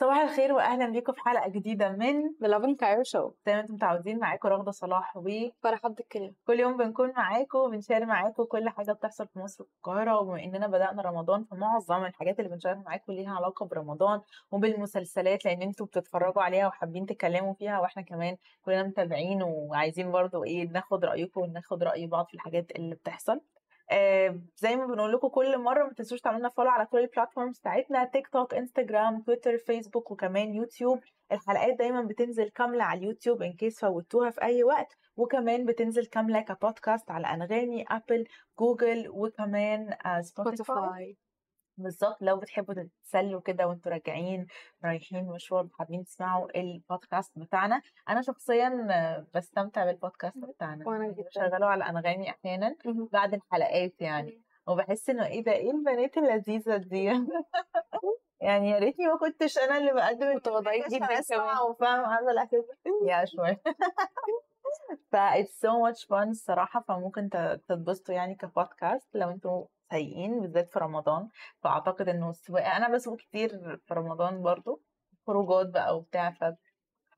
صباح الخير واهلا بيكم في حلقة جديدة من and Career Show زي ما أنتم متعودين معاكم رغدة صلاح وكل فرح عبد الكريم. يوم بنكون معاكم وبنشارك معاكم كل حاجة بتحصل في مصر والقاهره وبما اننا بدأنا رمضان فمعظم الحاجات اللي بنشارك معاكم ليها علاقة برمضان وبالمسلسلات لأن أنتم بتتفرجوا عليها وحابين تتكلموا فيها وإحنا كمان كلنا متابعين وعايزين برضو إيه ناخد رأيكم وناخد رأي بعض في الحاجات اللي بتحصل. آه زي ما بنقول لكم كل مرة ما تنسوش تعملوا follow على كل ال platforms بتاعتنا تيك توك انستجرام تويتر فيسبوك وكمان يوتيوب الحلقات دايما بتنزل كاملة على اليوتيوب in case فوتوها في أي وقت. وكمان بتنزل كاملة كبودكاست على أنغامي ابل جوجل وكمان آه بالظبط لو بتحبوا تتسلوا كده وانتوا راجعين رايحين مشوار حابين تسمعوا البودكاست بتاعنا أنا شخصيا بستمتع بالبودكاست بتاعنا وأنا يعني. بشغله على أنغامي أحيانا. بعد الحلقات يعني وبحس إنه إيه ده إيه البنات اللذيذة دي يعني يا ريتني ما كنتش أنا اللي بقدم متواضعين البودكاست جدا كمان. وفاهم عارفه الاحساس يا شوية ف it's so much fun الصراحة فممكن تتبسطوا يعني كبودكاست لو أنتوا سايقين بالذات في رمضان فأعتقد إنه السواقة أنا بسوق كتير في رمضان برضو خروجات بقى وبتاع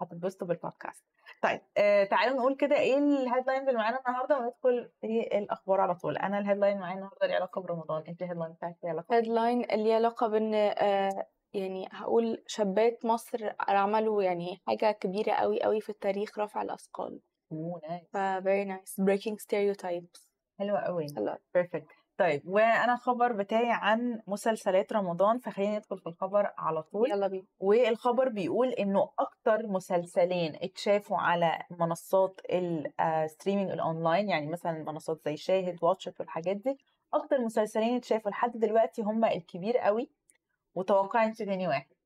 فهتتبسطوا بالبودكاست. طيب آه تعالوا نقول كده إيه ال headlines اللي معانا النهارده وندخل في الأخبار على طول. أنا ال headline معايا النهارده ليه علاقة برمضان. أنت ال headline بتاعك ليه علاقة؟ headline اللي ليها علاقة بإن آه، يعني هقول شابات مصر عملوا يعني حاجة كبيرة قوي قوي في التاريخ رفع الأثقال. أوه، nice. ف very nice. Breaking stereotypes. حلوة قوي. perfect طيب وأنا الخبر بتاعي عن مسلسلات رمضان فخلينا ندخل في الخبر على طول. يلا بينا. والخبر بيقول إنه أكتر مسلسلين اتشافوا على منصات ال streaming ال online يعني مثلا منصات زي شاهد واتشت والحاجات دي أكتر مسلسلين اتشافوا لحد دلوقتي هم الكبير قوي وتوقعي انت تاني واحد.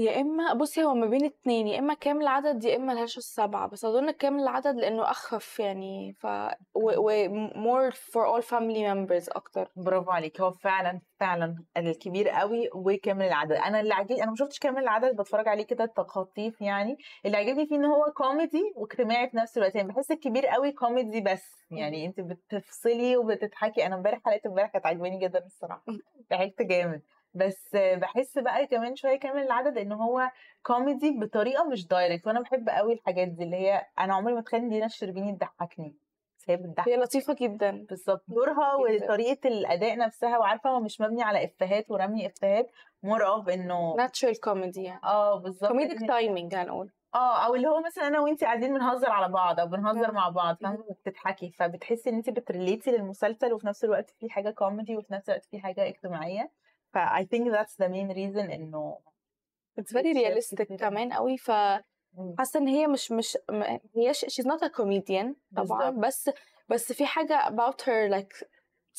يا إما بصي هو ما بين اتنين يا إما كامل العدد يا إما الهرشة السبعة بس أظن كامل العدد لأنه أخف يعني ف و, و more for all family members أكتر. برافو عليك. هو فعلا فعلا الكبير قوي وكامل العدد. أنا اللي عجبني أنا ما شفتش كامل العدد بتفرج عليه كده تخطيف يعني. اللي عجبني فيه إن هو كوميدي وإجتماعي في نفس الوقت. يعني بحس الكبير قوي كوميدي بس. يعني انت بتفصلي وبتضحكي. أنا امبارح حلقه امبارح كانت عجباني جدا الصراحة. ضحكت جامد. بس بحس بقى كمان شوية كامل العدد إن هو كوميدي بطريقة مش direct وأنا بحب قوي الحاجات دي اللي هي أنا عمري ما اتخيل إن دينا الشربيني تضحكني بس هي بتضحك. هي لطيفة جدا. بالظبط. دورها. وطريقة الأداء نفسها وعارفة هو مش مبني على إفيهات ورمي إفيهات more of إنه natural comedy يعني. آه بالظبط. إن- timing هنقول آه أو اللي هو مثلا أنا وانتي قاعدين بنهزر على بعض أو بنهزر. مع بعض فاهمة؟ بتضحكي فبتحسي إن انت بت relate ي للمسلسل وفي نفس الوقت في حاجة كوميدي وفي نفس الوقت في حاجة اجتماعية. ف I think that's the main reason إنه it's very realistic. كمان قوي ف. حاسة إن هي مش مش م- هيش she's not a comedian طبعا. بس بس في حاجة about her like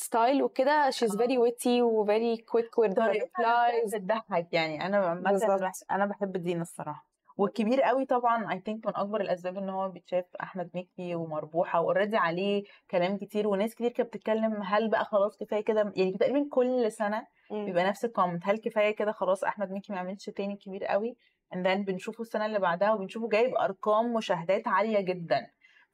style وكده she's very آه. witty و very quick with her طريقتها replies بتضحك يعني أنا. بح- أنا بحب دينا الصراحة والكبير قوي طبعا I think من أكبر الأسباب إن هو بيتشاف أحمد مكي ومربوحة و already عليه كلام كتير وناس كتير كانت بتتكلم هل بقى خلاص كفاية كده يعني تقريبا كل سنة. بيبقى نفس ال comment هل كفاية كده خلاص أحمد مكي ما يعملش تاني كبير قوي؟ And then بنشوفه السنة اللي بعدها وبنشوفه جايب أرقام مشاهدات عالية جدا.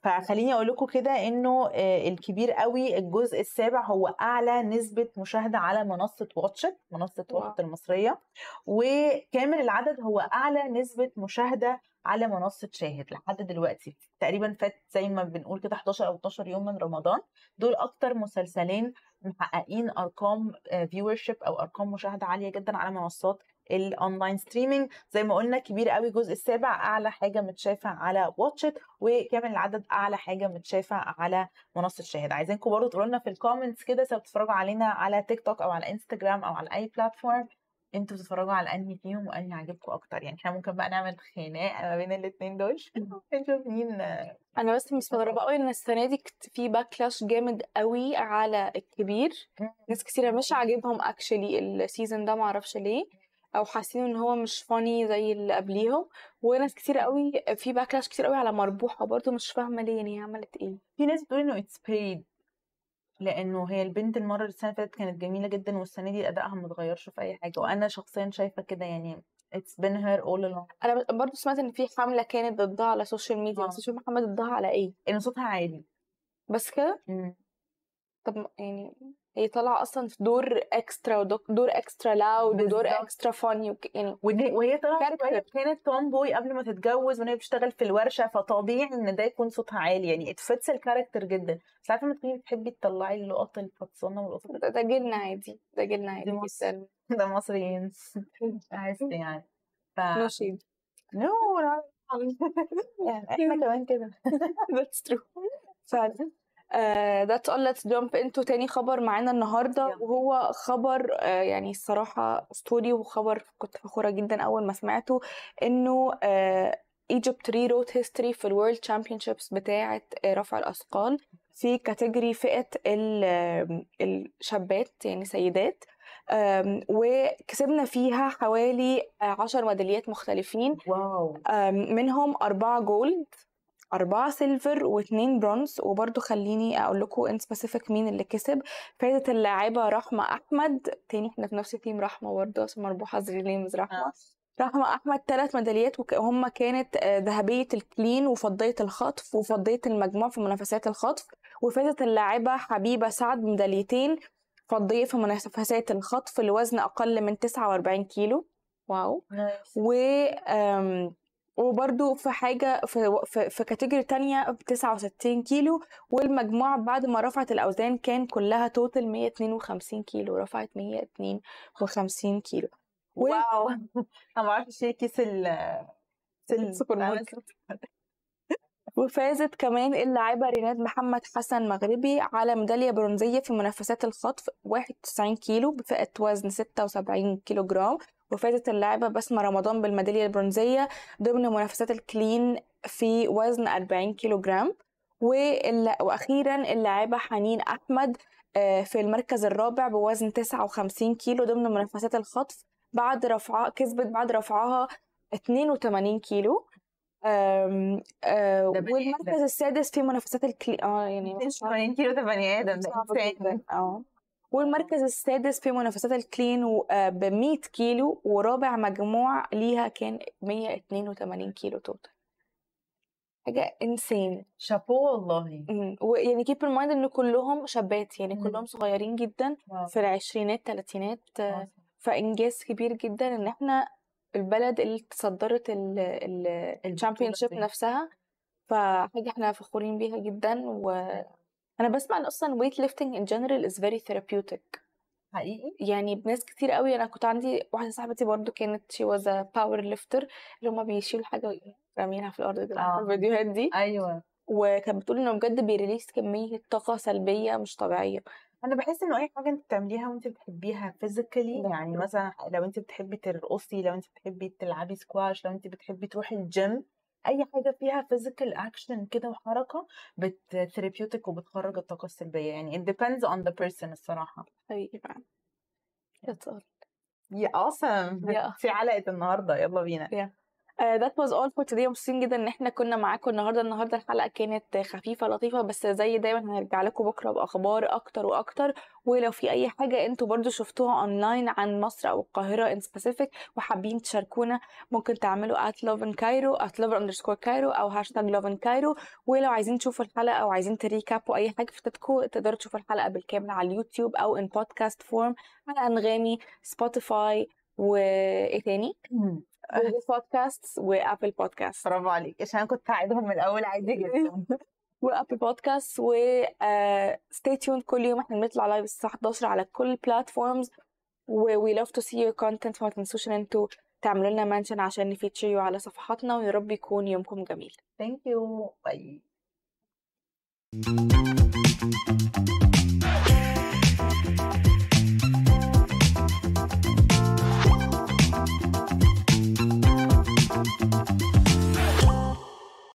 فخليني أقول لكم كده إنه آه، الكبير قوي الجزء السابع هو أعلى نسبة مشاهدة على منصة واتشت منصة. واتشت المصرية. وكامل العدد هو أعلى نسبة مشاهدة على منصة شاهد لحد دلوقتي. تقريبا فات زي ما بنقول كده 11 أو 12 يوم من رمضان. دول أكتر مسلسلين محققين أرقام viewership أو أرقام مشاهدة عالية جدا على منصات ال online streaming زي ما قلنا كبير قوي. الجزء السابع أعلى حاجة متشافة على واتشت وكامل العدد أعلى حاجة متشافة على منصة شاهد. عايزينكم برضو تقولوا لنا في ال comments كده سواء بتتفرجوا علينا على تيك توك أو على انستجرام أو على أي platform أنتوا بتتفرجوا على أنهي فيهم وأنهي عاجبكم أكتر؟ يعني إحنا ممكن بقى نعمل خناقة ما بين الاثنين دول نشوف مين أنا بس مستغربة قوي إن السنة دي في backlash جامد قوي على الكبير. ناس كتيره مش عاجبهم actually ال season ده معرفش ليه. أو حاسين إن هو مش funny زي اللي قبليهم. وناس كتير قوي في backlash كتير قوي على مربوحة برضه مش فاهمة ليه يعني هي عملت إيه؟ في ناس بتقول إنه it's paid. لأنه هي البنت المرة السنة اللي فاتت كانت جميلة جدا والسنة دي أدائها ما اتغيرش في أي حاجة. وأنا شخصيا شايفة كده يعني it's been her all along. أنا برضه سمعت إن في حملة كانت ضدها على ال social media آه. بس مش فاهمة حملة ضدها على إيه. إن صوتها عالي بس كده؟ مم. طب يعني هي طالعة أصلا في دور extra ودور extra loud ودور. extra funny يعني وهي. شوية كانت tomboy قبل ما تتجوز وان هي بتشتغل في الورشة فطبيعي إن ده يكون صوتها عالي. يعني it fits ال character جدا. بس عارفة لما تكوني بتحبي تطلعي القطط الفطسانه والقطط؟ ده جيلنا عادي. ده جيلنا دي عادي مصر. ده مصريين. بحس يعني. ف no shade no يعني إحنا كمان كده. That's true. فعلا that's all let's jump into تاني خبر معانا النهارده. وهو خبر آه، يعني الصراحة اسطوري وخبر كنت فخورة جدا أول ما سمعته إنه آه، Egypt rewrote history في ال World Championships بتاعة آه، رفع الأثقال في category فئة الشابات يعني سيدات. وكسبنا فيها حوالي آه، عشر ميداليات مختلفين. wow. منهم أربعة gold أربعة silver واتنين برونز وبرضو خليني أقول لكم in specific مين اللي كسب. فازت اللاعبة رحمة أحمد. تاني إحنا في نفس تيم رحمة برضو عشان مربوحة حظري names رحمة. آه. رحمة أحمد ثلاث ميداليات. وهم كانت آه، ذهبية ال clean وفضية الخطف وفضية المجموع في منافسات الخطف. وفازت اللاعبة حبيبة سعد بميداليتين فضية في منافسات الخطف. لوزن أقل من 49 كيلو. wow. و وبرضو في حاجة في في, في category تانية ب 69 كيلو والمجموع بعد ما رفعت الأوزان كان كلها total 152 كيلو رفعت 152 كيلو. و- wow. أنا ما أعرفش اشيل كيس ال السوبر ال- ماركت. وفازت كمان اللاعبة ريناد محمد حسن مغربي على ميدالية برونزية في منافسات الخطف 91 كيلو بفئة وزن 76 كيلو جرام وفازت اللاعبة بسمة رمضان بالميدالية البرونزية ضمن منافسات الكلين في وزن 40 كيلو جرام وال- وأخيرا اللاعبة حنين أحمد آه، في المركز الرابع بوزن 59 كيلو ضمن منافسات الخطف بعد رفعها كسبت بعد رفعها 82 كيلو. آم، آه، ده بني والمركز. السادس في منافسات الكلي آه يعني مش عارفة. 80 كيلو ده بني آدم ده آه. والمركز السادس في منافسات ال clean ب 100 كيلو ورابع مجموع ليها كان 182 كيلو total حاجة insane chapeau والله ويعني keep in mind إن كلهم شابات يعني مم. كلهم صغيرين جدا wow. في العشرينات تلاتينات آه، آه. فإنجاز كبير جدا إن إحنا البلد اللي تصدرت ال championship. نفسها فحاجة إحنا فخورين بيها جدا وأنا بسمع إن أصلا weightlifting in general is very therapeutic حقيقي؟ يعني بناس كتير قوي أنا كنت عندي واحدة صاحبتي برضو كانت she was power lifter اللي هما بيشيلوا حاجة رامينها في الأرض عارفة آه. الفيديوهات دي. أيوه. وكانت بتقول إنه بجد بي release كمية طاقة سلبية مش طبيعية. أنا بحس إنه أي حاجة أنت بتعمليها وأنت بتحبيها physically يعني مثلا لو أنت بتحبي ترقصي لو انت بتحبي تلعبي سكواش لو أنت بتحبي تروحي الجيم أي حاجة فيها physical action كده وحركة بت therapeutic وبتخرج الطاقة السلبية. يعني it depends on the person الصراحة. حقيقي فعلا. That's all. yeah awesome. Yeah. في حلقه النهارده. يلا بينا. Uh, that was all for today. مبسوطين جدا إن إحنا كنا معاكم النهارده. النهارده الحلقة كانت خفيفة لطيفة بس زي دايما هنرجع لكم بكرة بأخبار أكتر وأكتر. ولو في أي حاجة أنتوا برضو شفتوها اونلاين عن مصر أو القاهرة in specific وحابين تشاركونا ممكن تعملوا at love in Cairo at love underscore Cairo أو هاشتاج love in Cairo. ولو عايزين تشوفوا الحلقة أو عايزين ت recap وا أي حاجة فاتتكم تقدروا تشوفوا الحلقة بالكامل على اليوتيوب أو in podcast form على أنغامي Spotify وايه تاني؟ Google Podcast و Apple Podcast برافو عليك. عشان كنت هعيدهم من الأول عادي جدا. و Apple Podcast و stay tuned كل يوم. إحنا بنطلع live الساعة 11 على كل ال platforms و we love to see your content. ما تنسوش إن أنتوا تعملوا لنا mention عشان ن feature على صفحاتنا. ويا رب يكون يومكم جميل. Thank you.